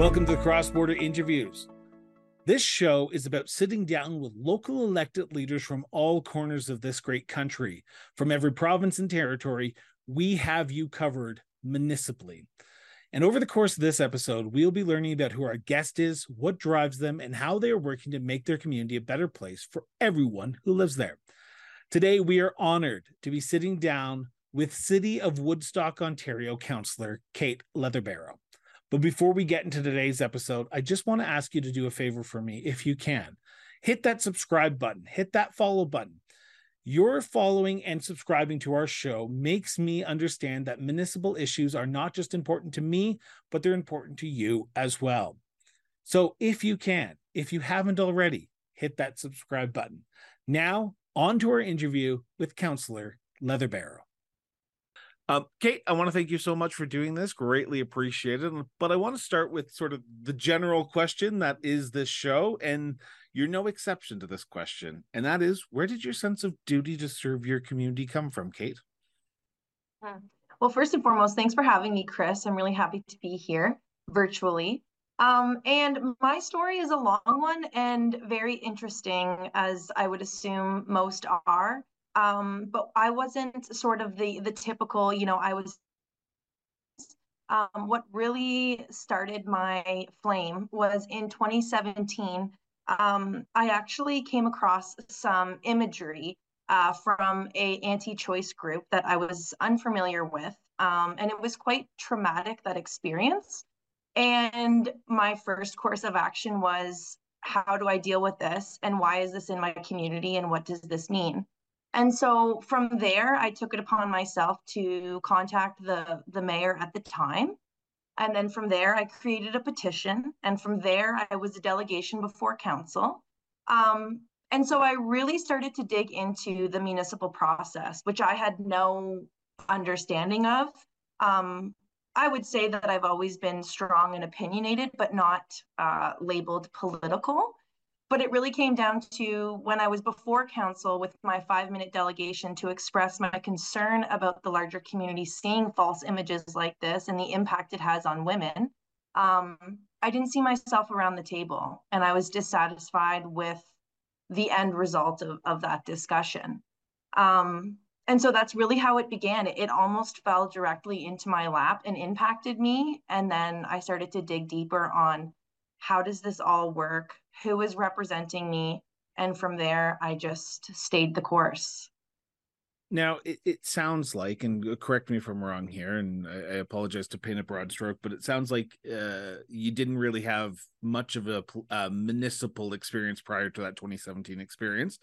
Welcome to the Cross Border Interviews. This show is about sitting down with local elected leaders from all corners of this great country. From every province and territory, we have you covered municipally. And over the course of this episode, we'll be learning about who our guest is, what drives them, and how they are working to make their community a better place for everyone who lives there. Today, we are honored to be sitting down with City of Woodstock, Ontario Councillor Kate Leatherbarrow. But before we get into today's episode, I just want to ask you to do a favor for me if you can. Hit that subscribe button, hit that follow button. Your following and subscribing to our show makes me understand that municipal issues are not just important to me, but they're important to you as well. So if you can, if you haven't already, hit that subscribe button. Now, on to our interview with Councillor Leatherbarrow. Um, Kate, I want to thank you so much for doing this. Greatly appreciated. But I want to start with sort of the general question that is this show. And you're no exception to this question. And that is where did your sense of duty to serve your community come from, Kate? Well, first and foremost, thanks for having me, Chris. I'm really happy to be here virtually. Um, and my story is a long one and very interesting, as I would assume most are. Um, but I wasn't sort of the the typical, you know, I was um, what really started my flame was in 2017. Um, I actually came across some imagery uh, from a anti-choice group that I was unfamiliar with, um, and it was quite traumatic that experience. And my first course of action was, how do I deal with this, and why is this in my community, and what does this mean? And so from there, I took it upon myself to contact the, the mayor at the time. And then from there, I created a petition. And from there, I was a delegation before council. Um, and so I really started to dig into the municipal process, which I had no understanding of. Um, I would say that I've always been strong and opinionated, but not uh, labeled political. But it really came down to when I was before council with my five minute delegation to express my concern about the larger community seeing false images like this and the impact it has on women. Um, I didn't see myself around the table and I was dissatisfied with the end result of, of that discussion. Um, and so that's really how it began. It, it almost fell directly into my lap and impacted me. And then I started to dig deeper on how does this all work? Who is representing me? And from there, I just stayed the course. Now, it, it sounds like, and correct me if I'm wrong here, and I, I apologize to paint a broad stroke, but it sounds like uh, you didn't really have much of a, a, municipal experience prior to that 2017 experience.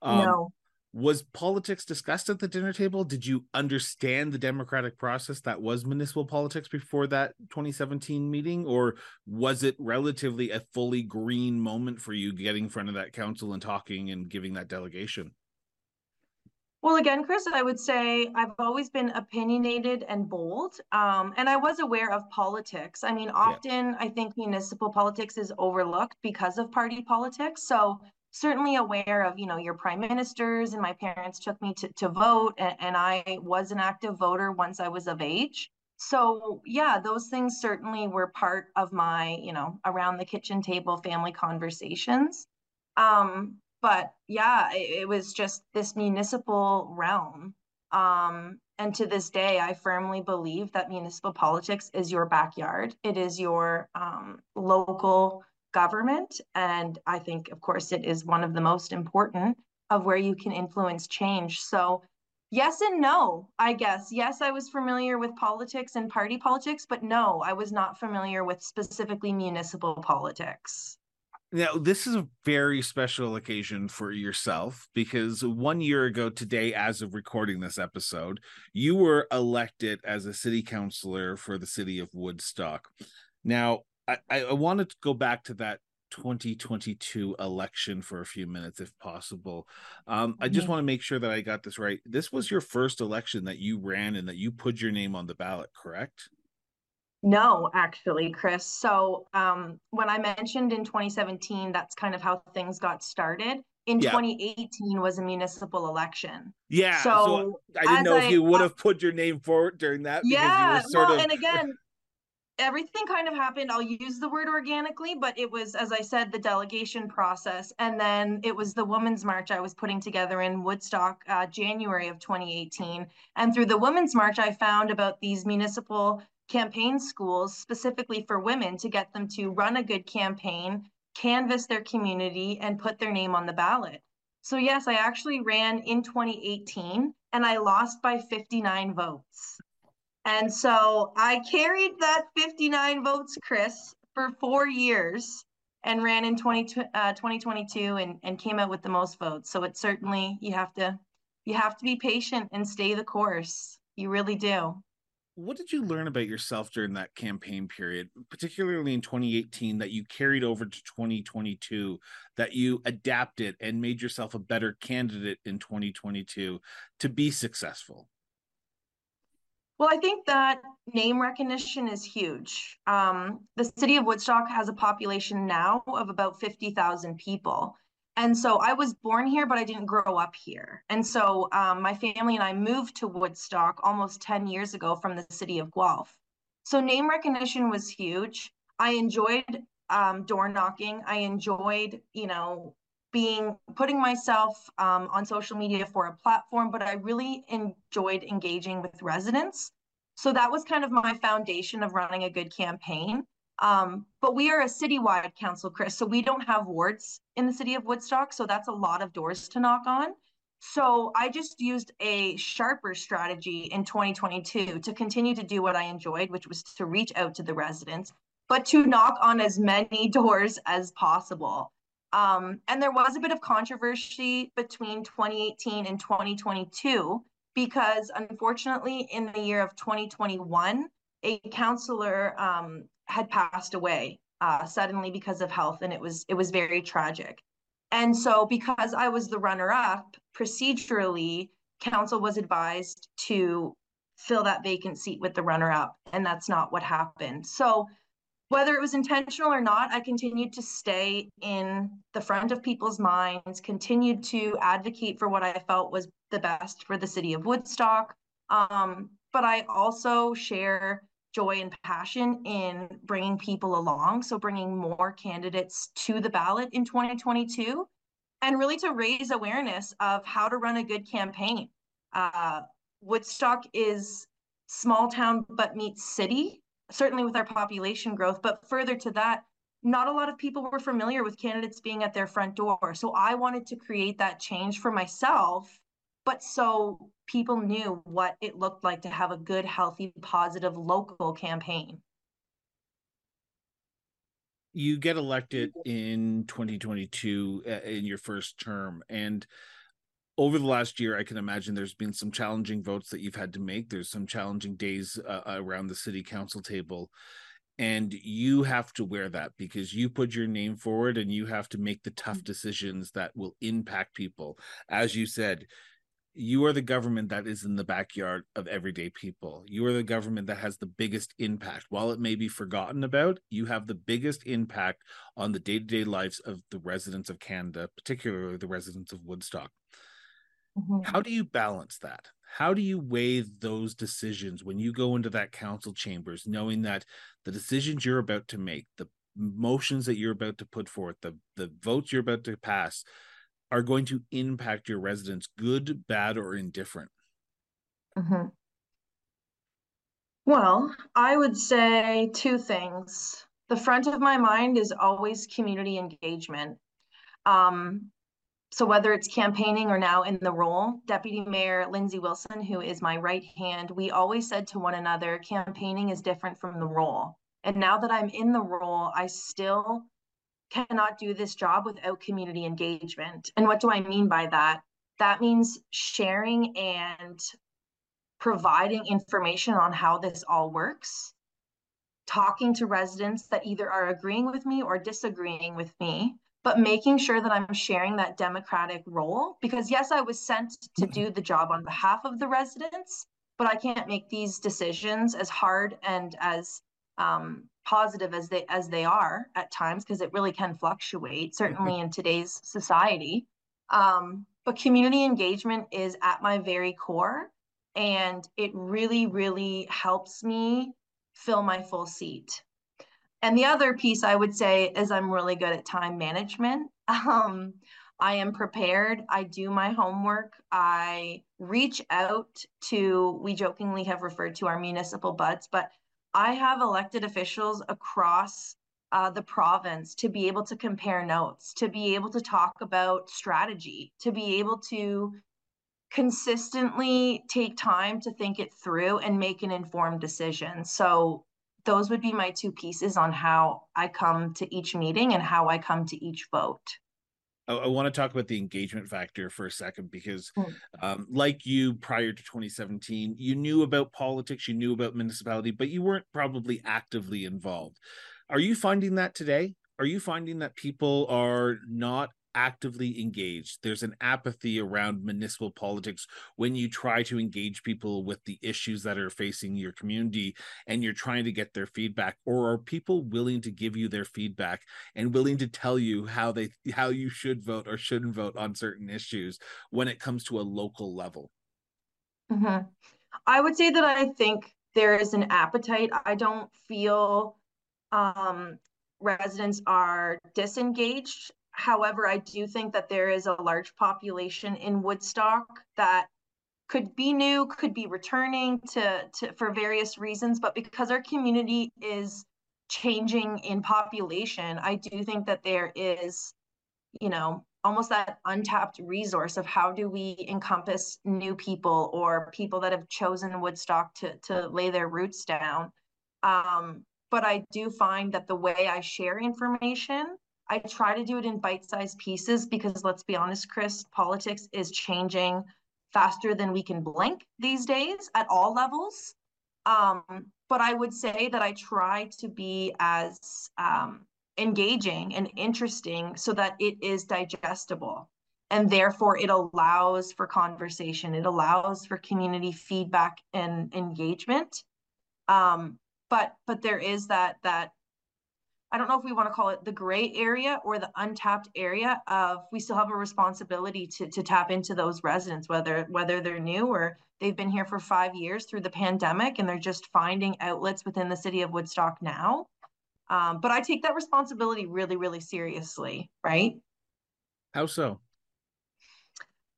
Um, no was politics discussed at the dinner table did you understand the democratic process that was municipal politics before that 2017 meeting or was it relatively a fully green moment for you getting in front of that council and talking and giving that delegation well, again, Chris, I would say I've always been opinionated and bold, um, and I was aware of politics. I mean, often yeah. I think municipal politics is overlooked because of party politics. So certainly aware of you know your prime ministers and my parents took me to, to vote and, and i was an active voter once i was of age. So yeah those things certainly were part of my you know around the kitchen table family conversations. Um but yeah it, it was just this municipal realm. Um and to this day i firmly believe that municipal politics is your backyard. It is your um, local government. And I think, of course, it is one of the most important of where you can influence change. So, yes and no, I guess. Yes, I was familiar with politics and party politics, but no, I was not familiar with specifically municipal politics. Now, this is a very special occasion for yourself because one year ago today, as of recording this episode, you were elected as a city councilor for the city of Woodstock. Now, I, I wanted to go back to that 2022 election for a few minutes if possible. Um, I just mm-hmm. want to make sure that I got this right. This was your first election that you ran and that you put your name on the ballot, correct? No, actually, Chris. So um, when I mentioned in 2017, that's kind of how things got started. In yeah. 2018 was a municipal election. Yeah. So, so I didn't know if I, you would have put your name forward during that. Yeah. well, of... and again, everything kind of happened. I'll use the word organically, but it was, as I said, the delegation process. And then it was the Women's March I was putting together in Woodstock, uh, January of 2018. And through the Women's March, I found about these municipal campaign schools specifically for women to get them to run a good campaign, canvass their community, and put their name on the ballot. So, yes, I actually ran in 2018 and I lost by 59 votes. And so I carried that 59 votes, Chris, for four years and ran in 20, uh, 2022 and, and came out with the most votes. So it's certainly, you have to, you have to be patient and stay the course. You really do. What did you learn about yourself during that campaign period, particularly in 2018, that you carried over to 2022, that you adapted and made yourself a better candidate in 2022 to be successful? Well, I think that name recognition is huge. Um, the city of Woodstock has a population now of about 50,000 people. And so I was born here, but I didn't grow up here. And so um, my family and I moved to Woodstock almost 10 years ago from the city of Guelph. So name recognition was huge. I enjoyed um, door knocking. I enjoyed, you know, being putting myself um, on social media for a platform, but I really enjoyed engaging with residents. So that was kind of my foundation of running a good campaign. Um, but we are a citywide council, Chris, so we don't have wards in the city of Woodstock. So that's a lot of doors to knock on. So I just used a sharper strategy in 2022 to continue to do what I enjoyed, which was to reach out to the residents, but to knock on as many doors as possible. Um, and there was a bit of controversy between 2018 and 2022 because unfortunately in the year of 2021, a counselor um, had passed away uh, suddenly because of health and it was it was very tragic. And so because I was the runner up, procedurally, council was advised to fill that vacant seat with the runner up and that's not what happened. So whether it was intentional or not, I continued to stay in the front of people's minds, continued to advocate for what I felt was the best for the city of Woodstock. Um, but I also share joy and passion in bringing people along. So, bringing more candidates to the ballot in 2022 and really to raise awareness of how to run a good campaign. Uh, Woodstock is small town but meets city certainly with our population growth. But further to that, not a lot of people were familiar with candidates being at their front door. So I wanted to create that change for myself, but so people knew what it looked like to have a good, healthy, positive local campaign. You get elected in 2022 uh, in your first term. And over the last year, I can imagine there's been some challenging votes that you've had to make. There's some challenging days uh, around the city council table. And you have to wear that because you put your name forward and you have to make the tough mm. decisions that will impact people. As you said, you are the government that is in the backyard of everyday people. You are the government that has the biggest impact. While it may be forgotten about, you have the biggest impact on the day to day lives of the residents of Canada, particularly the residents of Woodstock. Mm-hmm. How do you balance that? How do you weigh those decisions when you go into that council chambers, knowing that the decisions you're about to make, the motions that you're about to put forth, the, the votes you're about to pass are going to impact your residents, good, bad, or indifferent? Mm-hmm. Well, I would say two things. The front of my mind is always community engagement. Um, so whether it's campaigning or now in the role, Deputy Mayor Lindsay Wilson, who is my right hand, we always said to one another, campaigning is different from the role. And now that I'm in the role, I still cannot do this job without community engagement. And what do I mean by that? That means sharing and providing information on how this all works, talking to residents that either are agreeing with me or disagreeing with me, but making sure that I'm sharing that democratic role. Because yes, I was sent to do the job on behalf of the residents, but I can't make these decisions as hard and as um, positive as they as they are at times, because it really can fluctuate, certainly in today's society. Um, but community engagement is at my very core, and it really, really helps me fill my full seat. And the other piece I would say is I'm really good at time management. Um, I am prepared. I do my homework. I reach out to, we jokingly have referred to our municipal buds, but I have elected officials across uh, the province to be able to compare notes, to be able to talk about strategy, to be able to consistently take time to think it through and make an informed decision. So, those would be my two pieces on how I come to each meeting and how I come to each vote. I, I want to talk about the engagement factor for a second because, mm. um, like you prior to 2017, you knew about politics, you knew about municipality, but you weren't probably actively involved. Are you finding that today? Are you finding that people are not actively engaged. There's an apathy around municipal politics when you try to engage people with the issues that are facing your community and you're trying to get their feedback or are people willing to give you their feedback and willing to tell you how they how you should vote or shouldn't vote on certain issues when it comes to a local level? Mm-hmm. I would say that I think there is an appetite. I don't feel um, residents are disengaged However, I do think that there is a large population in Woodstock that could be new, could be returning to, to for various reasons, but because our community is changing in population, I do think that there is, you know, almost that untapped resource of how do we encompass new people or people that have chosen Woodstock to to lay their roots down. Um, but I do find that the way I share information I try to do it in bite sized pieces because let's be honest, Chris, politics is changing faster than we can blink these days at all levels. Um, but I would say that I try to be as um, engaging and interesting so that it is digestible. And therefore, it allows for conversation, it allows for community feedback and engagement. Um, but but there is that that I don't know if we want to call it the gray area or the untapped area of we still have a responsibility to, to tap into those residents, whether whether they're new or they've been here for five years through the pandemic and they're just finding outlets within the city of Woodstock now. Um, but I take that responsibility really, really seriously, right? How so?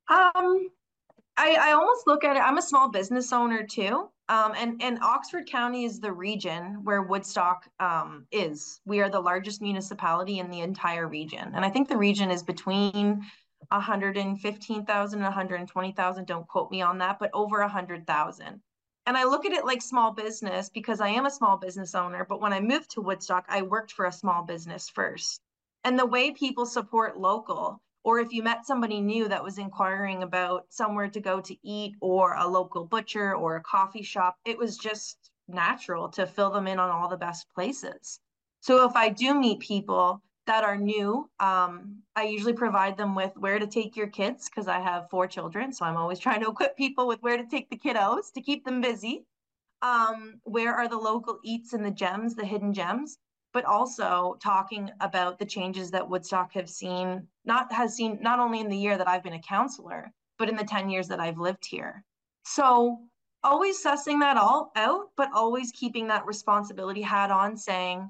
Um, I, I almost look at it, I'm a small business owner too. Um, and, and Oxford County is the region where Woodstock um, is. We are the largest municipality in the entire region. And I think the region is between 115,000 and 120,000. Don't quote me on that, but over 100,000. And I look at it like small business because I am a small business owner. But when I moved to Woodstock, I worked for a small business first. And the way people support local or if you met somebody new that was inquiring about somewhere to go to eat or a local butcher or a coffee shop, it was just natural to fill them in on all the best places. So if I do meet people that are new, um, I usually provide them with where to take your kids because I have four children. So I'm always trying to equip people with where to take the kiddos to keep them busy. Um, where are the local eats and the gems, the hidden gems? But also talking about the changes that Woodstock have seen, not has seen not only in the year that I've been a counselor, but in the 10 years that I've lived here. So always sussing that all out, but always keeping that responsibility hat on saying,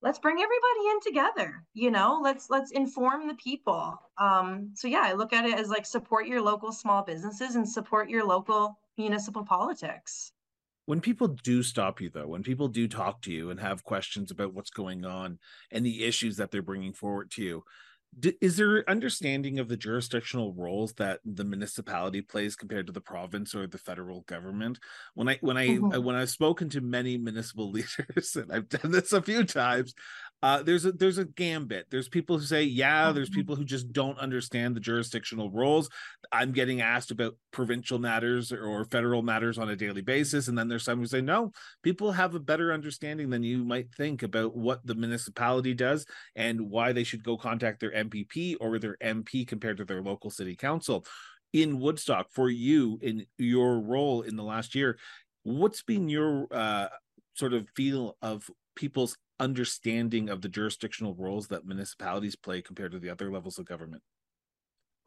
let's bring everybody in together you know? Let's let's inform the people. Um so yeah i look at it as like support your local small businesses and support your local municipal politics when people do stop you though when people do talk to you and have questions about what's going on and the issues that they're bringing forward to you is there understanding of the jurisdictional roles that the municipality plays compared to the province or the federal government when i when i mm-hmm. when i've spoken to many municipal leaders and i've done this a few times uh, there's a there's a gambit. There's people who say, yeah. There's mm-hmm. people who just don't understand the jurisdictional roles. I'm getting asked about provincial matters or federal matters on a daily basis, and then there's some who say, no. People have a better understanding than you might think about what the municipality does and why they should go contact their MPP or their MP compared to their local city council. In Woodstock, for you in your role in the last year, what's been your uh, sort of feel of people's understanding of the jurisdictional roles that municipalities play compared to the other levels of government?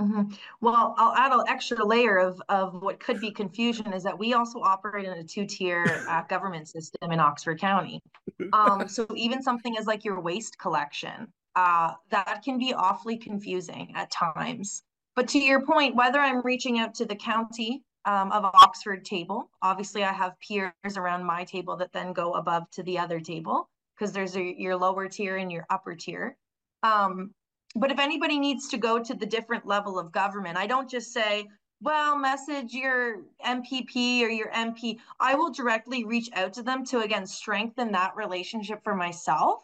Mm-hmm. Well, I'll add an extra layer of, of what could be confusion is that we also operate in a two tier uh, government system in Oxford County. Um, so even something as like your waste collection, uh, that can be awfully confusing at times. But to your point, whether I'm reaching out to the county um, of Oxford table, obviously I have peers around my table that then go above to the other table because there's a, your lower tier and your upper tier. Um, but if anybody needs to go to the different level of government, I don't just say, well, message your MPP or your MP. I will directly reach out to them to again strengthen that relationship for myself,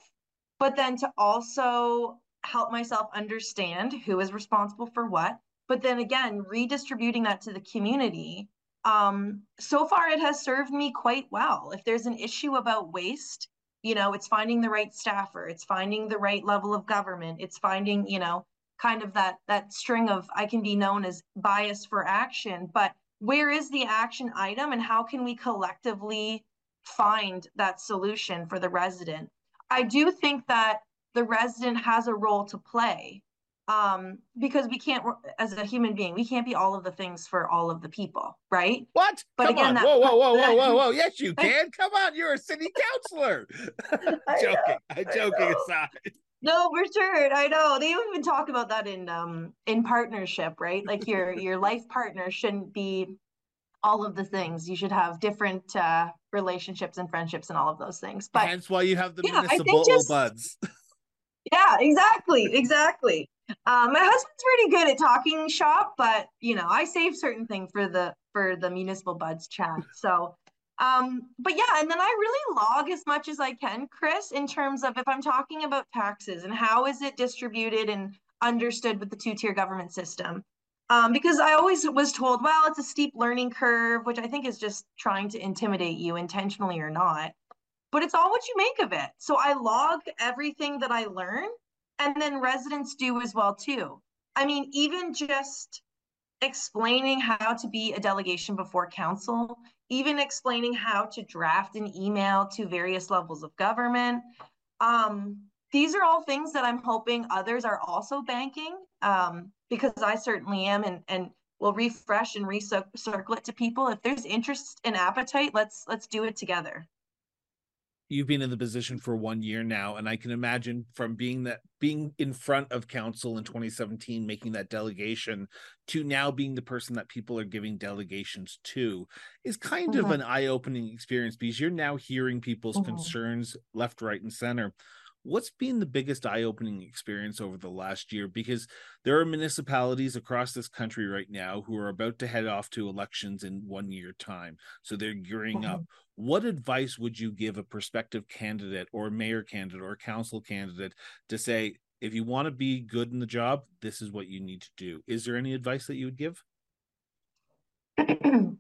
but then to also help myself understand who is responsible for what. But then again, redistributing that to the community. Um, so far, it has served me quite well. If there's an issue about waste, you know it's finding the right staffer it's finding the right level of government it's finding you know kind of that that string of i can be known as bias for action but where is the action item and how can we collectively find that solution for the resident i do think that the resident has a role to play um, because we can't, as a human being, we can't be all of the things for all of the people, right? What? But Come again, on. That, whoa, whoa, whoa, whoa, whoa, whoa! Yes, you can. Come on, you're a city councilor. joking, I'm joking aside. No, for sure. I know they even talk about that in um in partnership, right? Like your your life partner shouldn't be all of the things. You should have different uh relationships and friendships and all of those things. But hence why you have the yeah, municipal just, buds. yeah, exactly, exactly. Um, my husband's pretty good at talking shop, but you know, I save certain things for the for the municipal buds chat. So um, but yeah, and then I really log as much as I can, Chris, in terms of if I'm talking about taxes and how is it distributed and understood with the two-tier government system. Um, because I always was told, well, it's a steep learning curve, which I think is just trying to intimidate you intentionally or not. But it's all what you make of it. So I log everything that I learn and then residents do as well too. I mean, even just explaining how to be a delegation before council, even explaining how to draft an email to various levels of government. Um, these are all things that I'm hoping others are also banking um, because I certainly am and and will refresh and recircle it to people. If there's interest and appetite, let's let's do it together you've been in the position for one year now and i can imagine from being that being in front of council in 2017 making that delegation to now being the person that people are giving delegations to is kind mm-hmm. of an eye-opening experience because you're now hearing people's mm-hmm. concerns left right and center what's been the biggest eye-opening experience over the last year? Because there are municipalities across this country right now who are about to head off to elections in one year time so they're gearing mm-hmm. up what advice would you give a prospective candidate or mayor candidate or council candidate to say if you want to be good in the job this is what you need to do is there any advice that you would give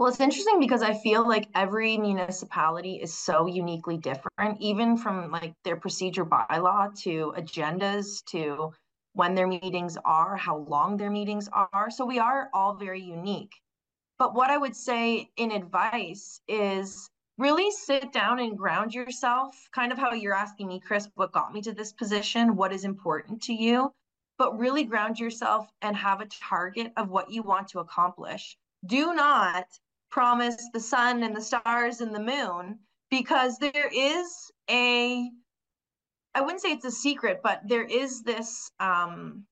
well it's interesting because i feel like every municipality is so uniquely different even from like their procedure bylaw to agendas to when their meetings are how long their meetings are so we are all very unique but what I would say in advice is really sit down and ground yourself, kind of how you're asking me, Chris, what got me to this position? What is important to you? But really ground yourself and have a target of what you want to accomplish. Do not promise the sun and the stars and the moon because there is a I wouldn't say it's a secret, but there is this um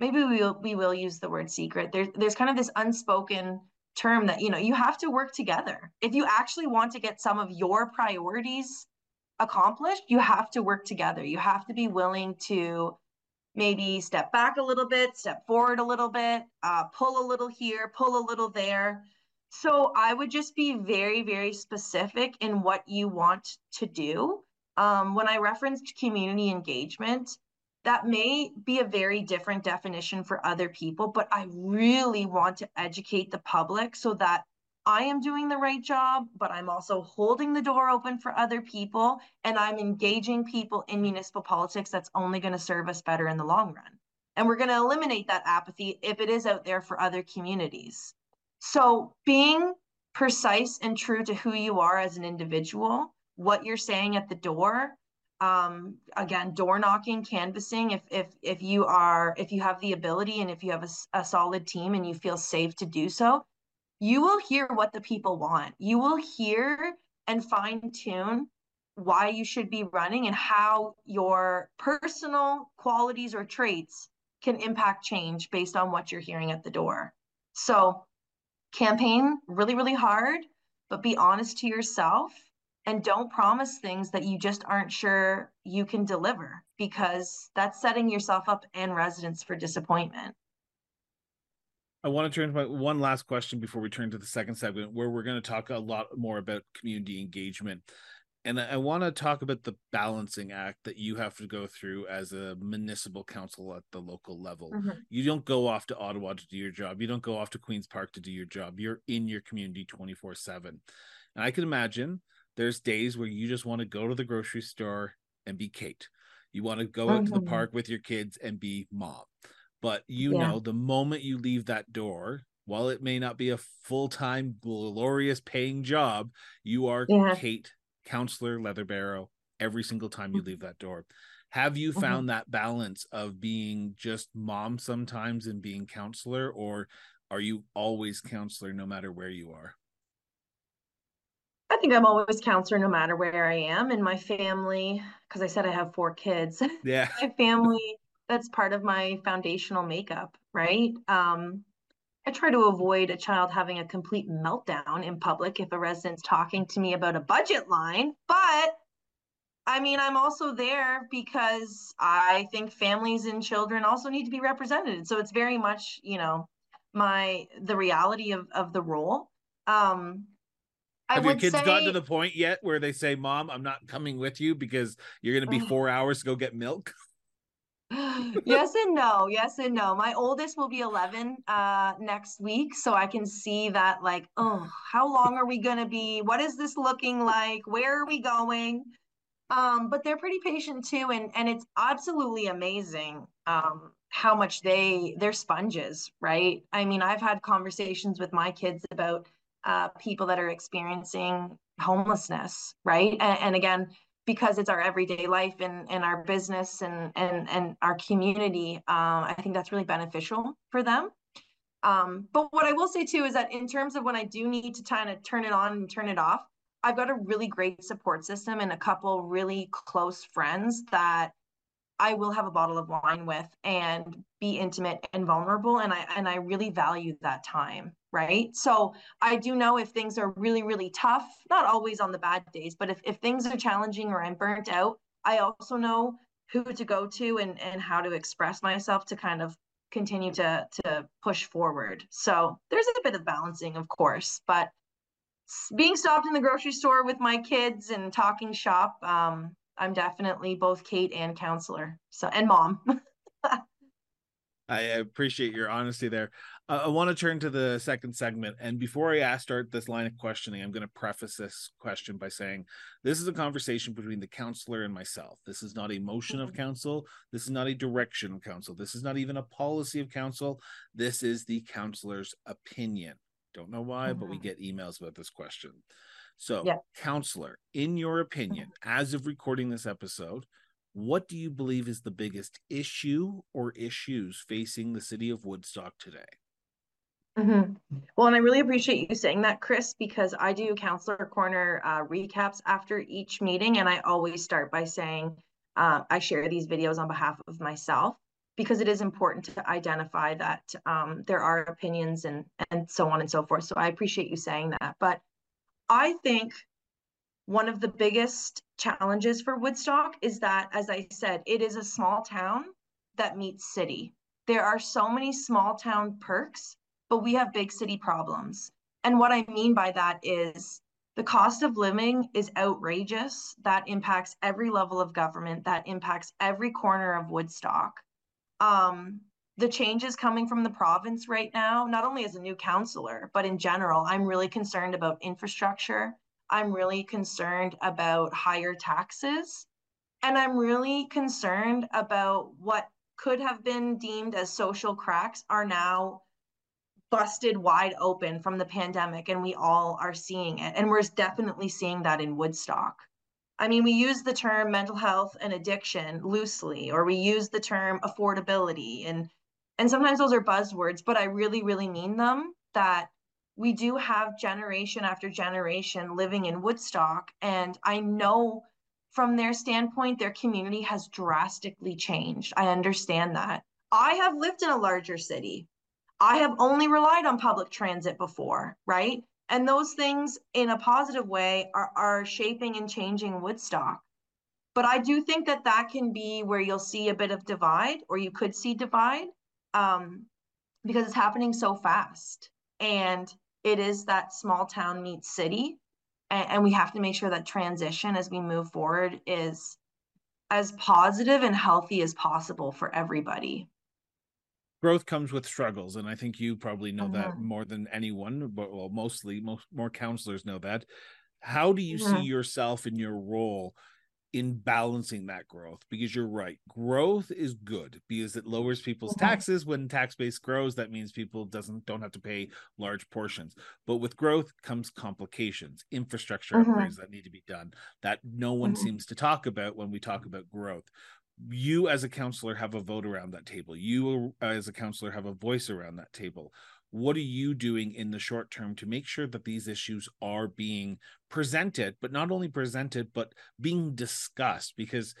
maybe we will we will use the word secret. There's there's kind of this unspoken term that you know you have to work together. If you actually want to get some of your priorities accomplished you have to work together. You have to be willing to maybe step back a little bit step forward a little bit uh, pull a little here pull a little there so i would just be very very specific in what you want to do um, when i referenced community engagement that may be a very different definition for other people, but I really want to educate the public so that I am doing the right job, but I'm also holding the door open for other people and I'm engaging people in municipal politics that's only going to serve us better in the long run. And we're going to eliminate that apathy if it is out there for other communities. So being precise and true to who you are as an individual, what you're saying at the door, um, again door knocking canvassing if if if you are if you have the ability and if you have a, a solid team and you feel safe to do so you will hear what the people want. You will hear and fine tune why you should be running and how your personal qualities or traits can impact change based on what you're hearing at the door. So campaign really really hard but be honest to yourself and don't promise things that you just aren't sure you can deliver because that's setting yourself up and residents for disappointment. I want to turn to my one last question before we turn to the second segment, where we're going to talk a lot more about community engagement. And I want to talk about the balancing act that you have to go through as a municipal council at the local level. Mm-hmm. You don't go off to Ottawa to do your job. You don't go off to Queen's Park to do your job. You're in your community 24 7. And I can imagine there's days where you just want to go to the grocery store and be Kate. You want to go out mm-hmm. to the mm-hmm. park with your kids and be mom. But you yeah. know, the moment you leave that door, while it may not be a full time, glorious paying job, you are yeah. Kate, counselor Leatherbarrow, every single time you mm-hmm. leave that door. Have you mm-hmm. found mm-hmm. that balance of being just mom sometimes and being counselor, or are you always counselor no matter where you are? I think I'm always counselor no matter where I am. And my family, because I said I have four kids. Yeah. my family, that's part of my foundational makeup, right? Um, I try to avoid a child having a complete meltdown in public if a resident's talking to me about a budget line. But I mean, I'm also there because I think families and children also need to be represented. So it's very much, you know, my the reality of of the role. Um, have your kids say... gotten to the point yet where they say, "Mom, I'm not coming with you because you're going to be four hours to go get milk"? yes and no. Yes and no. My oldest will be 11 uh, next week, so I can see that. Like, oh, how long are we going to be? What is this looking like? Where are we going? Um, but they're pretty patient too, and and it's absolutely amazing um, how much they they're sponges, right? I mean, I've had conversations with my kids about uh, people that are experiencing homelessness, right? And, and again, because it's our everyday life and, and our business and, and, and our community, um, I think that's really beneficial for them. Um, but what I will say too is that in terms of when I do need to kind of turn it on and turn it off, I've got a really great support system and a couple really close friends that I will have a bottle of wine with and be intimate and vulnerable and I and I really value that time, right? So I do know if things are really really tough, not always on the bad days, but if if things are challenging or I'm burnt out, I also know who to go to and and how to express myself to kind of continue to to push forward. So there's a bit of balancing of course, but being stopped in the grocery store with my kids and talking shop um I'm definitely both Kate and counselor. So and mom. I appreciate your honesty there. Uh, I want to turn to the second segment. And before I ask, start this line of questioning, I'm going to preface this question by saying this is a conversation between the counselor and myself. This is not a motion of mm-hmm. council. This is not a direction of council. This is not even a policy of council. This is the counselor's opinion. Don't know why, mm-hmm. but we mm-hmm. get emails about this question. So, yeah. counselor, in your opinion, as of recording this episode, what do you believe is the biggest issue or issues facing the city of Woodstock today? Mm-hmm. Well, and I really appreciate you saying that, Chris, because I do counselor corner uh, recaps after each meeting, and I always start by saying uh, I share these videos on behalf of myself because it is important to identify that um, there are opinions and and so on and so forth. So I appreciate you saying that, but I think one of the biggest challenges for Woodstock is that, as I said, it is a small town that meets city. There are so many small town perks, but we have big city problems. And what I mean by that is the cost of living is outrageous. That impacts every level of government, that impacts every corner of Woodstock. Um, the changes coming from the province right now, not only as a new counselor, but in general, I'm really concerned about infrastructure. I'm really concerned about higher taxes. And I'm really concerned about what could have been deemed as social cracks are now busted wide open from the pandemic. And we all are seeing it. And we're definitely seeing that in Woodstock. I mean, we use the term mental health and addiction loosely, or we use the term affordability, and and sometimes those are buzzwords, but I really, really mean them. That we do have generation after generation living in Woodstock, and I know from their standpoint, their community has drastically changed. I understand that. I have lived in a larger city. I have only relied on public transit before, right? And those things in a positive way are, are shaping and changing Woodstock. But I do think that that can be where you'll see a bit of divide, or you could see divide, um, because it's happening so fast. And it is that small town meets city and, and we have to make sure that transition as we move forward is as positive and healthy as possible for everybody growth comes with struggles and i think you probably know that mm-hmm. more than anyone but well mostly most more counselors know that how do you mm-hmm. see yourself in your role in balancing that growth because you're right growth is good because it lowers people's mm-hmm. taxes when tax base grows that means people doesn't don't have to pay large portions but with growth comes complications infrastructure mm-hmm. upgrades that need to be done that no one mm-hmm. seems to talk about when we talk about growth you as a counselor have a vote around that table you as a counselor have a voice around that table what are you doing in the short term to make sure that these issues are being presented but not only presented but being discussed because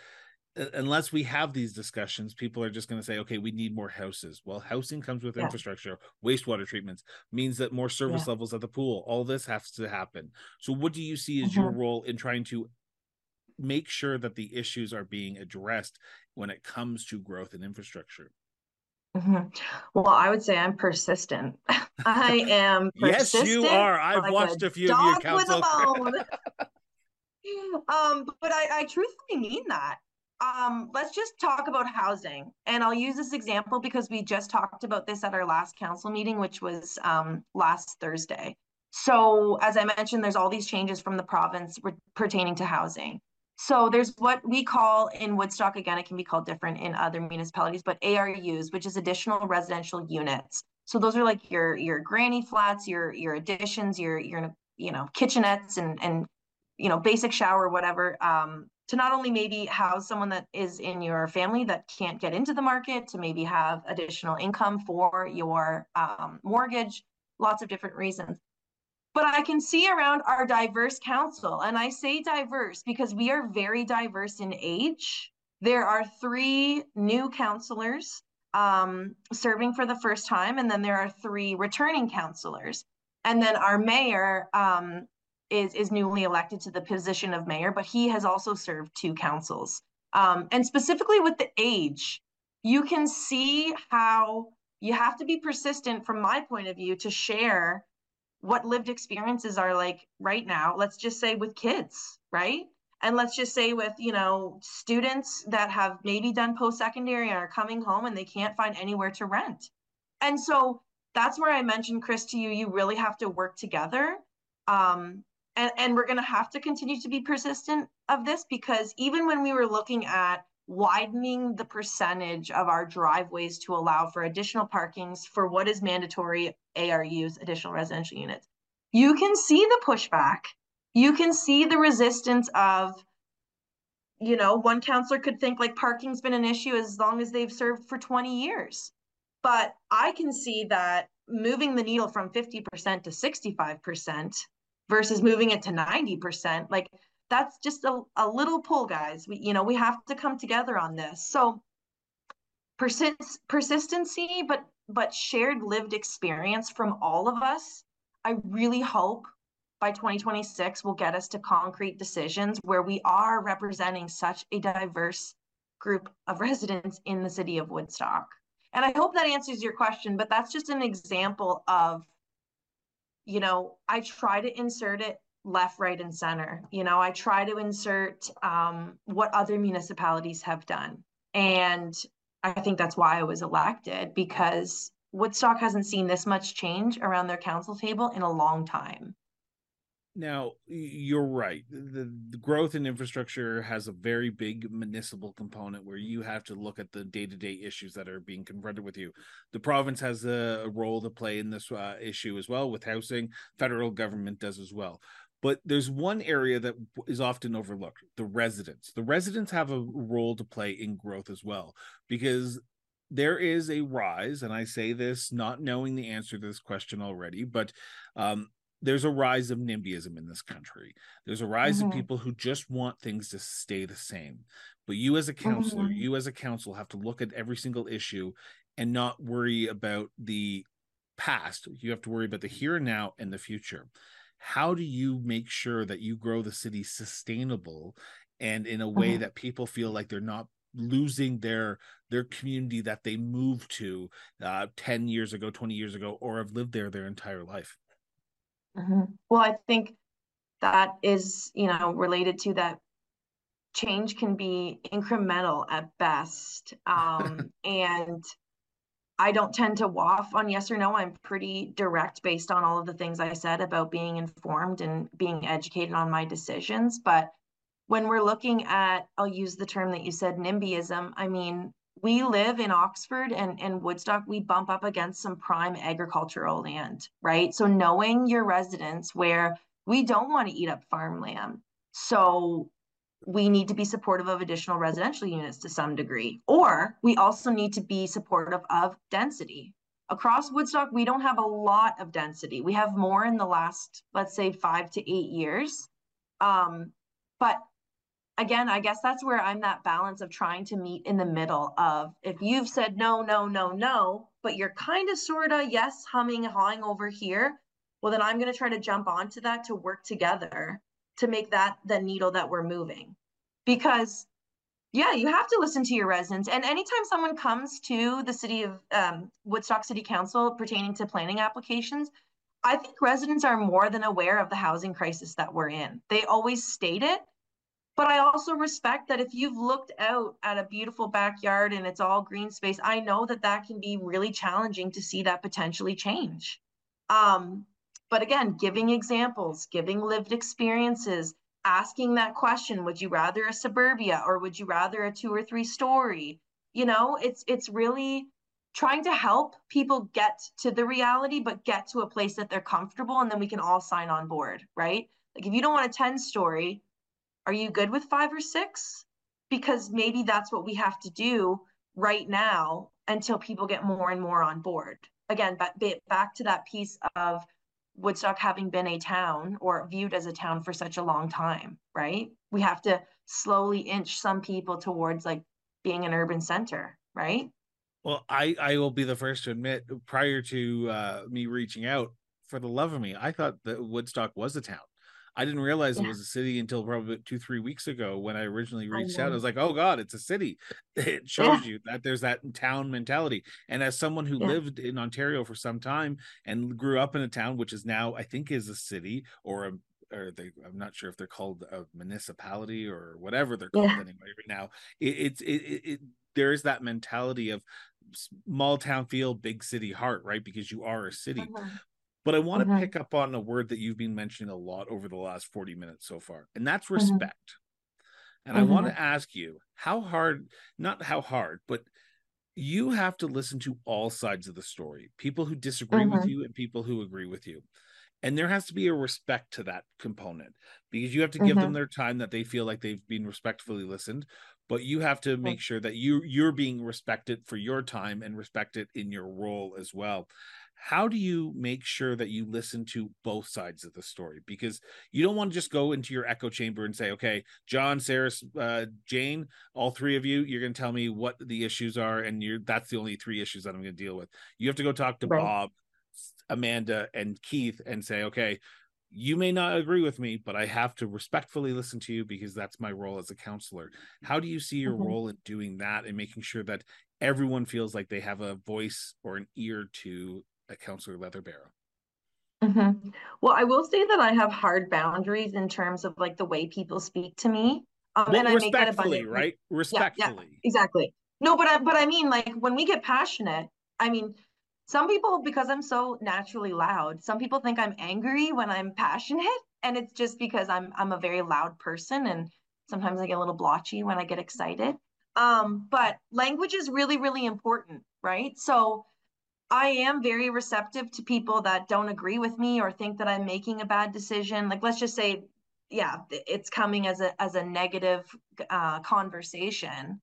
unless we have these discussions people are just going to say okay we need more houses well housing comes with yeah. infrastructure wastewater treatments means that more service yeah. levels at the pool all this has to happen so what do you see as mm-hmm. your role in trying to make sure that the issues are being addressed when it comes to growth and infrastructure Mm-hmm. Well, I would say I'm persistent. I am yes, you are. I've like watched a, a few of your council. um, but I, I truthfully mean that. Um, let's just talk about housing. And I'll use this example because we just talked about this at our last council meeting, which was um, last Thursday. So, as I mentioned, there's all these changes from the province re- pertaining to housing. So there's what we call in Woodstock, again, it can be called different in other municipalities, but ARUs, which is additional residential units. So those are like your your granny flats, your your additions, your your you know kitchenettes and and you know basic shower, whatever. Um, to not only maybe house someone that is in your family that can't get into the market, to maybe have additional income for your um, mortgage, lots of different reasons but I can see around our diverse council, and I say diverse because we are very diverse in age. There are three new councilors um, serving for the first time, and then there are three returning councilors. And then our mayor um, is, is newly elected to the position of mayor, but he has also served two councils. Um, and specifically with the age, you can see how you have to be persistent from my point of view to share what lived experiences are like right now let's just say with kids right? And let's just say with you know students that have maybe done post-secondary and are coming home and they can't find anywhere to rent. And so that's where i mentioned chris to you you really have to work together. Um, and, and we're going to have to continue to be persistent of this because even when we were looking at widening the percentage of our driveways to allow for additional parkings for what is mandatory ARUs, additional residential units. You can see the pushback. You can see the resistance of, you know, one counselor could think like parking's been an issue as long as they've served for 20 years. But I can see that moving the needle from 50% to 65% versus moving it to 90%, like that's just a, a little pull guys. We you know we have to come together on this. So persist persistency but but shared lived experience from all of us i really hope by 2026 will get us to concrete decisions where we are representing such a diverse group of residents in the city of woodstock. And i hope that answers your question but that's just an example of you know i try to insert it left, right, and center. You know, I try to insert um, what other municipalities have done. And I think that's why I was elected because Woodstock hasn't seen this much change around their council table in a long time. Now, you're right. The, the, growth in infrastructure has a very big municipal component where you have to look at the day to day issues that are being confronted with you. The province has a, a role to play in this uh, issue as well with housing, federal government does as well but there's one area that is often overlooked the residents. The residents have a role to play in growth as well because there is a rise and i say this not knowing the answer to this question already but um, there's a rise of nimbyism in this country. There's a rise mm-hmm. of people who just want things to stay the same. But you as a counselor mm-hmm. you as a council have to look at every single issue and not worry about the past. You have to worry about the here and now and the future how do you make sure that you grow the city sustainable and in a way mm-hmm. that people feel like they're not losing their their community that they moved to uh, 10 years ago 20 years ago or have lived there their entire life mm-hmm. well i think that is you know related to that change can be incremental at best um, and I don't tend to waff on yes or no. I'm pretty direct based on all of the things I said about being informed and being educated on my decisions. But when we're looking at, I'll use the term that you said, NIMBYism, I mean, we live in Oxford and, and Woodstock, we bump up against some prime agricultural land, right? So knowing your residents where we don't want to eat up farmland. So we need to be supportive of additional residential units to some degree, or we also need to be supportive of density. Across Woodstock, we don't have a lot of density. We have more in the last, let's say, five to eight years. Um, but again, I guess that's where I'm that balance of trying to meet in the middle of if you've said no, no, no, no, but you're kind of sort of yes, humming, hawing over here. Well, then I'm going to try to jump onto that to work together to make that the needle that we're moving. Because yeah you have to listen to your residents. And anytime someone comes to the city of um, woodstock city council pertaining to planning applications i think residents are more than aware of the housing crisis that we're in. They always state it. But i also respect that if you've looked out at a beautiful backyard and it's all green space i know that that can be really challenging to see that potentially change. Um, but again, giving examples, giving lived experiences, asking that question, would you rather a suburbia or would you rather a two or three story? You know, it's it's really trying to help people get to the reality, but get to a place that they're comfortable and then we can all sign on board, right? Like if you don't want a 10 story, are you good with five or six? Because maybe that's what we have to do right now until people get more and more on board. Again, but back to that piece of Woodstock having been a town or viewed as a town for such a long time, right? We have to slowly inch some people towards like being an urban center, right? Well, I I will be the first to admit prior to uh, me reaching out for the love of me, I thought that Woodstock was a town. I didn't realize yeah. it was a city until probably two, three weeks ago when I originally reached I out. I was like, oh God, it's a city. It shows yeah. you that there's that town mentality. And as someone who yeah. lived in Ontario for some time and grew up in a town, which is now, I think, is a city or a or they I'm not sure if they're called a municipality or whatever they're called anyway right now. It, it's it, it, it there is that mentality of small town feel, big city heart, right? Because you are a city. Uh-huh. But I want to mm-hmm. pick up on a word that you've been mentioning a lot over the last 40 minutes so far, and that's mm-hmm. respect. Mm-hmm. And I want to mm-hmm. ask you how hard, not how hard, but you have to listen to all sides of the story people who disagree with you and people who agree with you. And there has to be a respect to that component because you have to give them their time that they feel like they've been respectfully listened but you have to make sure that you you're being respected for your time and respected in your role as well how do you make sure that you listen to both sides of the story because you don't want to just go into your echo chamber and say okay john sarah uh, jane all three of you you're going to tell me what the issues are and you're that's the only three issues that i'm going to deal with you have to go talk to right. bob amanda and keith and say okay you may not agree with me, but I have to respectfully listen to you because that's my role as a counselor. How do you see your mm-hmm. role in doing that and making sure that everyone feels like they have a voice or an ear to at Counselor Leatherbarrow? Mm-hmm. Well, I will say that I have hard boundaries in terms of like the way people speak to me. Um, well, and I respectfully, make that right? Respectfully. Yeah, yeah, exactly. No, but I, but I mean, like when we get passionate, I mean, some people, because I'm so naturally loud, some people think I'm angry when I'm passionate, and it's just because I'm I'm a very loud person, and sometimes I get a little blotchy when I get excited. Um, but language is really, really important, right? So I am very receptive to people that don't agree with me or think that I'm making a bad decision. Like, let's just say, yeah, it's coming as a as a negative uh, conversation.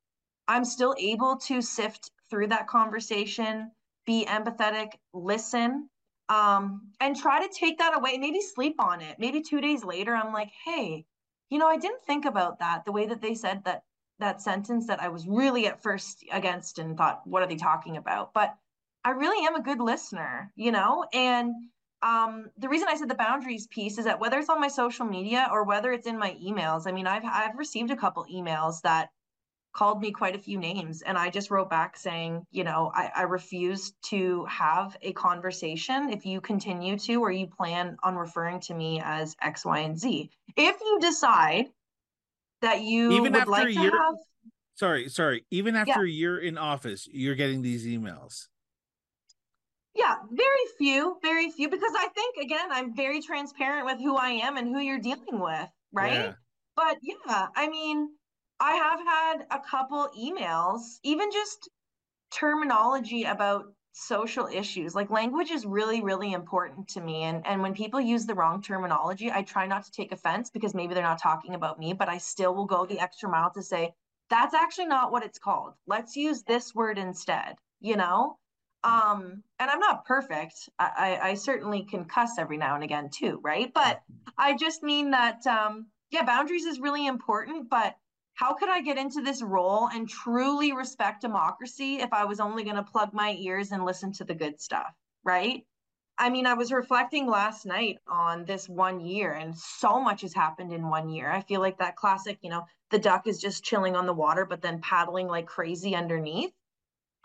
I'm still able to sift through that conversation, be empathetic, listen, um, and try to take that away. Maybe sleep on it. Maybe two days later, I'm like, hey, you know, I didn't think about that. The way that they said that that sentence that I was really at first against and thought, what are they talking about? But I really am a good listener, you know? And um, the reason I said the boundaries piece is that whether it's on my social media or whether it's in my emails, I mean, I've I've received a couple emails that called me quite a few names, and I just wrote back saying, you know, I, I refuse to have a conversation if you continue to or you plan on referring to me as X, Y, and Z. If you decide that you even would after like a to year, have, sorry, sorry, even after Yeah. a year in office, you're getting these emails. Yeah, very few, very few, because I think again, I'm very transparent with who I am and who you're dealing with, right? Yeah. But yeah, I mean, I have had a couple emails, even just terminology about social issues. Like language is really, really important to me. And and when people use the wrong terminology, I try not to take offense because maybe they're not talking about me, but I still will go the extra mile to say, that's actually not what it's called. Let's use this word instead, you know? Um, and I'm not perfect. I, I, I certainly can cuss every now and again too, right? But I just mean that um, yeah, boundaries is really important, but how could I get into this role and truly respect democracy if I was only going to plug my ears and listen to the good stuff, right? I mean, I was reflecting last night on this one year, and so much has happened in one year. I feel like that classic, you know, the duck is just chilling on the water, but then paddling like crazy underneath.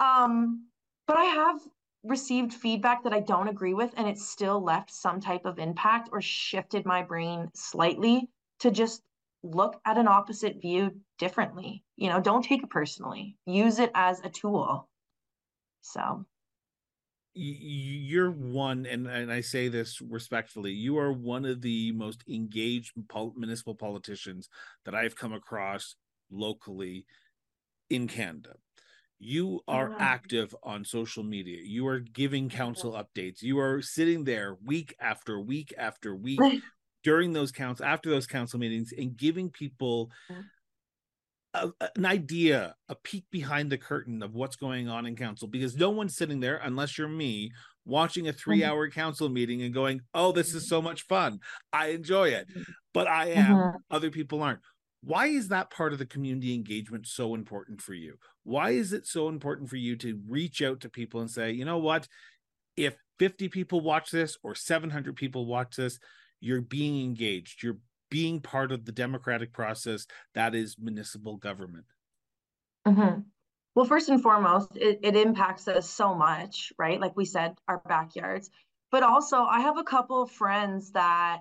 Um, but I have received feedback that I don't agree with, and it's still left some type of impact or shifted my brain slightly to just look at an opposite view differently. You know, don't take it personally. Use it as a tool. So, You're one, and, and I say this respectfully, you are one of the most engaged municipal politicians that I've come across locally in Canada. You are active on social media. You are giving council updates. You are sitting there week after week after week during those counts after those council meetings and giving people a, an idea a peek behind the curtain of what's going on in council because no one's sitting there unless you're me watching a three mm-hmm. hour council meeting and going oh this is mm-hmm. so much fun. I enjoy it. Mm-hmm. But i am. Other people aren't why is that part of the community engagement so important for you why is it so important for you to reach out to people and say you know what if 50 people watch this or 700 people watch this you're being engaged you're being part of the democratic process that is municipal government Mhm. Well, first and foremost, it, it impacts us so much, right? Like we said, our backyards. But also, I have a couple of friends that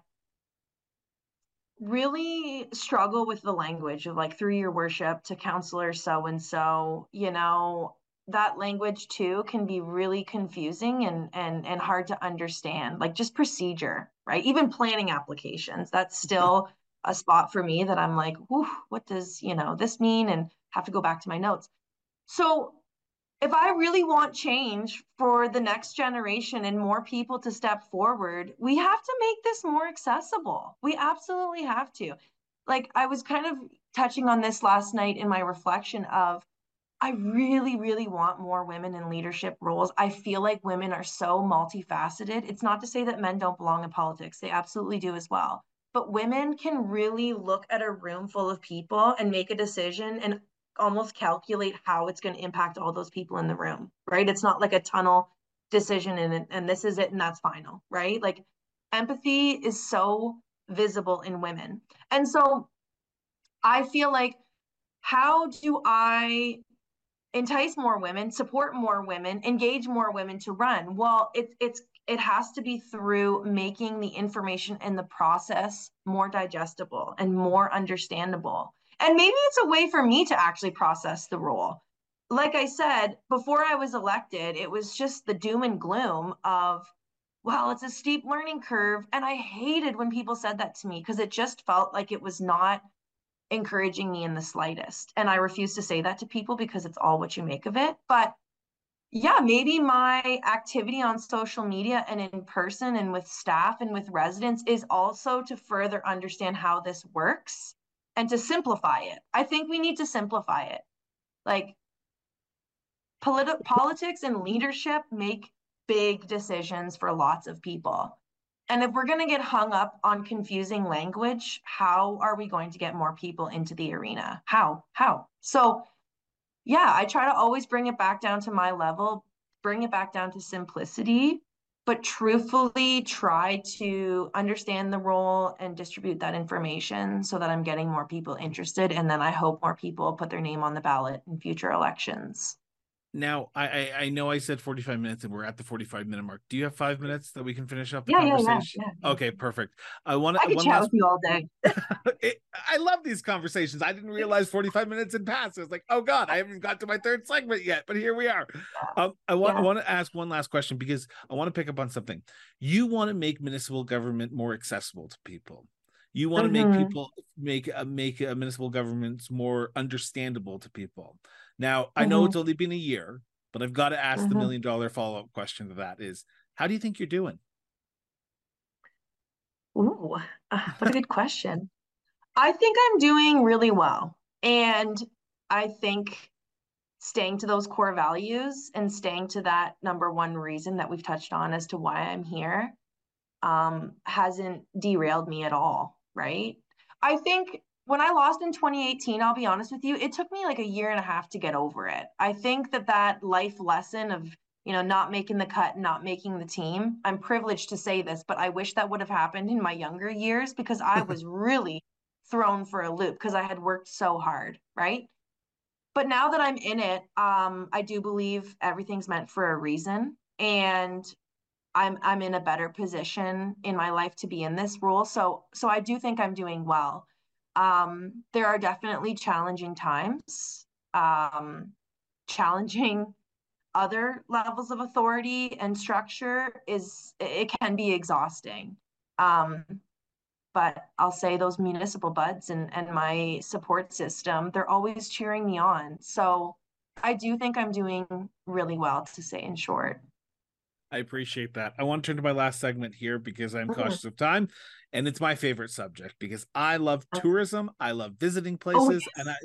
really struggle with the language of like through your worship to counselor so and so, you know, that language too can be really confusing and and and hard to understand. Like just procedure, right? Even planning applications. That's still a spot for me that I'm like, Whew, what does, you know, this mean? And have to go back to my notes. So if I really want change for the next generation and more people to step forward, we have to make this more accessible. We absolutely have to. Like I was kind of touching on this last night in my reflection of I really, really want more women in leadership roles. I feel like women are so multifaceted. It's not to say that men don't belong in politics, they absolutely do as well. But women can really look at a room full of people and make a decision and almost calculate how it's going to impact all those people in the room, right? It's not like a tunnel decision and, and this is it and that's final, right? Like empathy is so visible in women. And so I feel like, how do I entice more women, support more women, engage more women to run? Well, it's it's it has to be through making the information and the process more digestible and more understandable. And maybe it's a way for me to actually process the role. Like I said, before I was elected, it was just the doom and gloom of, well, it's a steep learning curve. And I hated when people said that to me because it just felt like it was not encouraging me in the slightest. And I refuse to say that to people because it's all what you make of it. But yeah, maybe my activity on social media and in person and with staff and with residents is also to further understand how this works and to simplify it. I think we need to simplify it. Like politi- politics and leadership make big decisions for lots of people. And if we're going to get hung up on confusing language, how are we going to get more people into the arena? How? How? So yeah, I try to always bring it back down to my level, bring it back down to simplicity, but truthfully try to understand the role and distribute that information so that I'm getting more people interested. And then I hope more people put their name on the ballot in future elections. Now, I, I, I know I said 45 minutes and we're at the 45 minute mark. Do you have five minutes that we can finish up the yeah, conversation? Yeah, yeah, okay, perfect. I want to. I could chat last... with you all day. it, I love these conversations. I didn't realize 45 minutes had passed. I was like, oh God, I haven't got to my third segment yet, but here we are. Um, I want I want to ask one last question because I want to pick up on something. You want to make municipal government more accessible to people. You want mm-hmm. to make people make uh, make uh, municipal governments more understandable to people. Now, I know mm-hmm. it's only been a year, but I've got to ask mm-hmm. the million dollar follow up question to that is how do you think you're doing? Ooh, uh, what a good question. I think I'm doing really well. And I think staying to those core values and staying to that number one reason that we've touched on as to why I'm here um, hasn't derailed me at all. Right. I think when I lost in 2018, I'll be honest with you, it took me like a year and a half to get over it. I think that that life lesson of, you know, not making the cut, not making the team, I'm privileged to say this, but I wish that would have happened in my younger years because I was really thrown for a loop because I had worked so hard, right? But now that I'm in it, um, I do believe everything's meant for a reason. And I'm I'm in a better position in my life to be in this role. So so I do think I'm doing well um, there are definitely challenging times, um, challenging other levels of authority and structure is it can be exhausting. Um, but I'll say those municipal buds and, and my support system, they're always cheering me on. So I do think I'm doing really well to say in short. I appreciate that. I want to turn to my last segment here because I'm mm-hmm. cautious of time and it's my favorite subject because I love oh. tourism. I love visiting oh, places, oh, yes. and I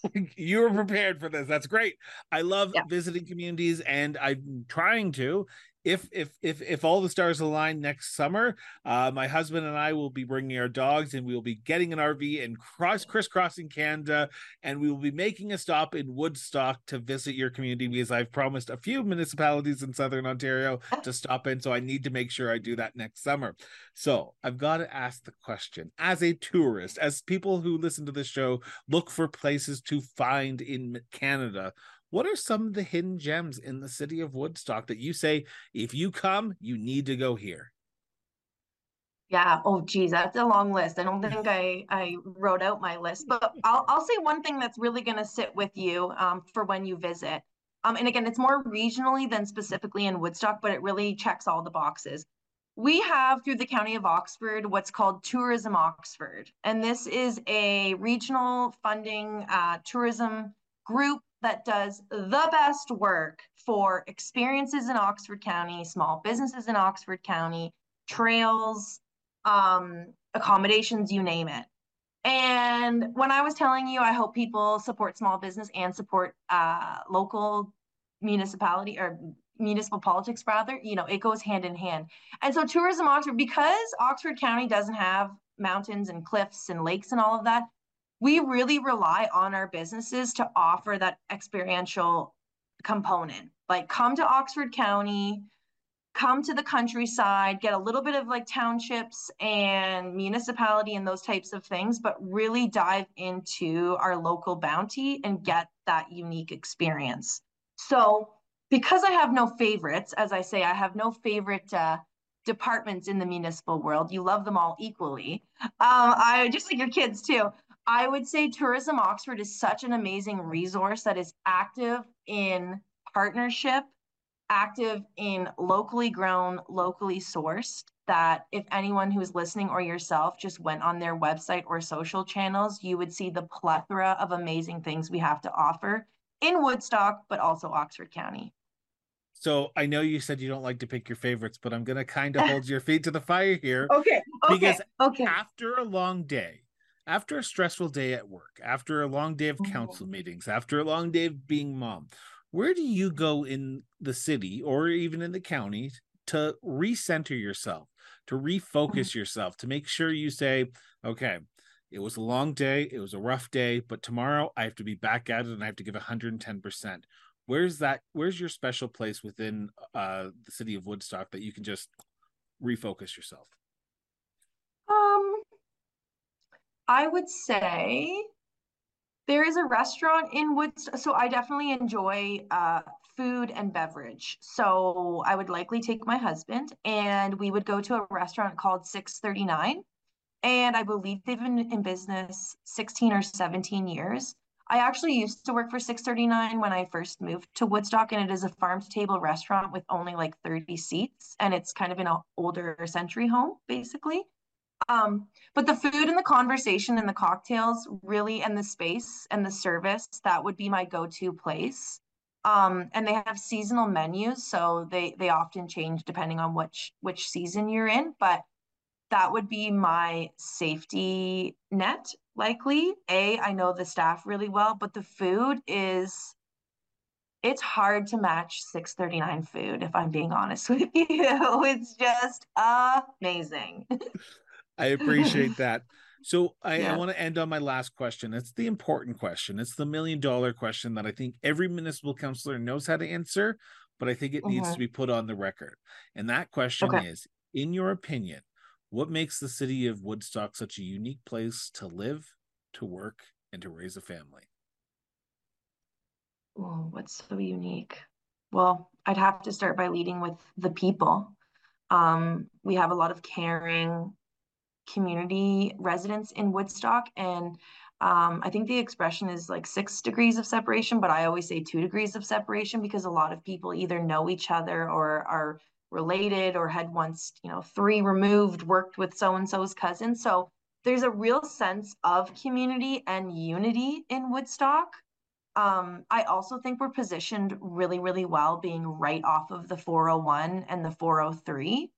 you were prepared for this. That's great. I love yeah. visiting communities, and I'm trying to if if if if all the stars align next summer, uh, my husband and I will be bringing our dogs, and we will be getting an RV and cross crisscrossing Canada, and we will be making a stop in Woodstock to visit your community because I've promised a few municipalities in Southern Ontario to stop in, so I need to make sure I do that next summer. So I've got to ask the question: as a tourist, as people who listen to this show look for places to find in Canada what are some of the hidden gems in the city of Woodstock that you say, if you come, you need to go here? Yeah. Oh, geez, that's a long list. I don't think I I wrote out my list, but I'll I'll say one thing that's really going to sit with you um, for when you visit. Um, and again, it's more regionally than specifically in Woodstock, but it really checks all the boxes. We have through the County of Oxford what's called Tourism Oxford, and this is a regional funding uh, tourism group that does the best work for experiences in Oxford County, small businesses in Oxford County, trails, um, accommodations, you name it. And when I was telling you, I hope people support small business and support uh, local municipality or municipal politics, rather, you know, it goes hand in hand. And so, tourism Oxford, because Oxford County doesn't have mountains and cliffs and lakes and all of that, we really rely on our businesses to offer that experiential component. Like come to Oxford County, come to the countryside, get a little bit of like townships and municipality and those types of things, but really dive into our local bounty and get that unique experience. So, because I have no favorites, as I say, I have no favorite uh, departments in the municipal world. You love them all equally. Um, I just like your kids too. I would say Tourism Oxford is such an amazing resource that is active in partnership, active in locally grown, locally sourced. That if anyone who's listening or yourself just went on their website or social channels, you would see the plethora of amazing things we have to offer in Woodstock, but also Oxford County. So I know you said you don't like to pick your favorites, but I'm gonna kind of hold your feet to the fire here. Okay. Okay. Because okay. after a long day, after a stressful day at work, after a long day of council mm-hmm. meetings, after a long day of being mom, where do you go in the city or even in the county to recenter yourself, to refocus mm-hmm. yourself, to make sure you say, okay, it was a long day, it was a rough day, but tomorrow I have to be back at it and I have to give 110% where's that where's your special place within uh the city of woodstock that you can just refocus yourself um i would say there is a restaurant in woodstock so i definitely enjoy uh food and beverage so i would likely take my husband and we would go to a restaurant called 639 and i believe they've been in business 16 or 17 years I actually used to work for 639 when I first moved to Woodstock, and it is a farm to table restaurant with only like 30 seats, and it's kind of an older century home, basically. Um, but the food and the conversation and the cocktails really and the space and the service, that would be my go-to place. Um, and they have seasonal menus, so they they often change depending on which which season you're in. But that would be my safety net likely a i know the staff really well but the food is it's hard to match 639 food if i'm being honest with you it's just amazing i appreciate that so I, yeah. I want to end on my last question. It's the important question. It's the million dollar question that I think every municipal councilor knows how to answer, but I think it mm-hmm. needs to be put on the record. And that question okay. is, in your opinion, what makes the city of Woodstock such a unique place to live, to work, and to raise a family? Oh, what's so unique? Well, I'd have to start by leading with the people. Um, we have a lot of caring community residents in Woodstock, and um, I think the expression is like six degrees of separation, but I always say two degrees of separation because a lot of people either know each other or are related or had once, you know, three removed, worked with so and so's cousin. So there's a real sense of community and unity in Woodstock. Um, I also think we're positioned really, really well, being right off of the 401 and the 403.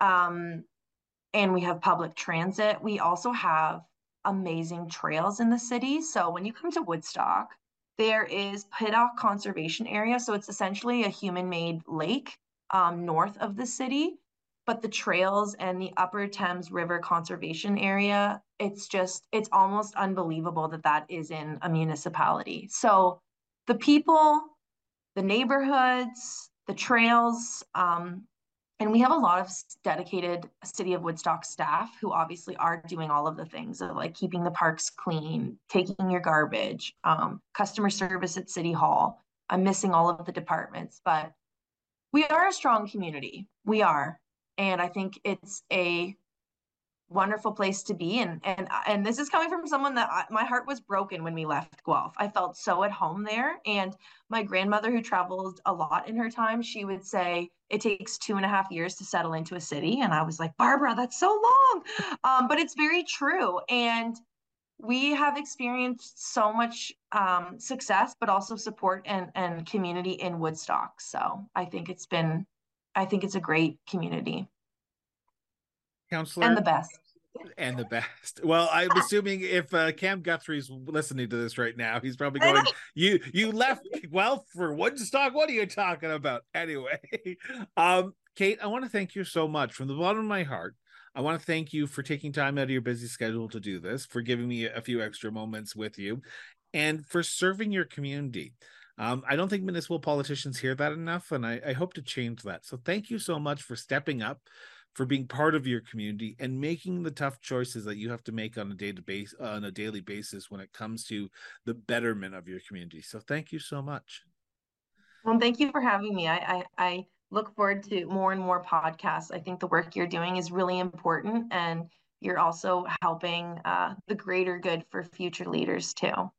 Um, and we have public transit. We also have amazing trails in the city. So when you come to Woodstock, there is Pittock Conservation Area. So it's essentially a human made lake um, north of the city. But the trails and the Upper Thames River Conservation Area, it's just, it's almost unbelievable that that is in a municipality. So the people, the neighborhoods, the trails, um, and we have a lot of dedicated city of woodstock staff who obviously are doing all of the things of like keeping the parks clean taking your garbage um, customer service at city hall i'm missing all of the departments but we are a strong community. We are. And I think it's a wonderful place to be and and and this is coming from someone that I, my heart was broken when we left Guelph. I felt so at home there and my grandmother who traveled a lot in her time she would say it takes two and a half years to settle into a city and I was like Barbara that's so long um, but it's very true and we have experienced so much um, success, but also support and, and community in Woodstock. So I think it's been, I think it's a great community. Counselor. And the best. And the best. Well, I'm assuming if uh, Cam Guthrie's listening to this right now, he's probably going, "You you left Guelph for Woodstock. What are you talking about?" Anyway, um, Kate, I want to thank you so much from the bottom of my heart I want to thank you for taking time out of your busy schedule to do this, for giving me a few extra moments with you, and for serving your community. Um, I don't think municipal politicians hear that enough, and I, I hope to change that. So thank you so much for stepping up, for being part of your community, and making the tough choices that you have to make on a day to on a daily basis when it comes to the betterment of your community. So thank you so much. Well, thank you for having me. I I, I look forward to more and more podcasts. I think the work you're doing is really important, and you're also helping uh, the greater good for future leaders too.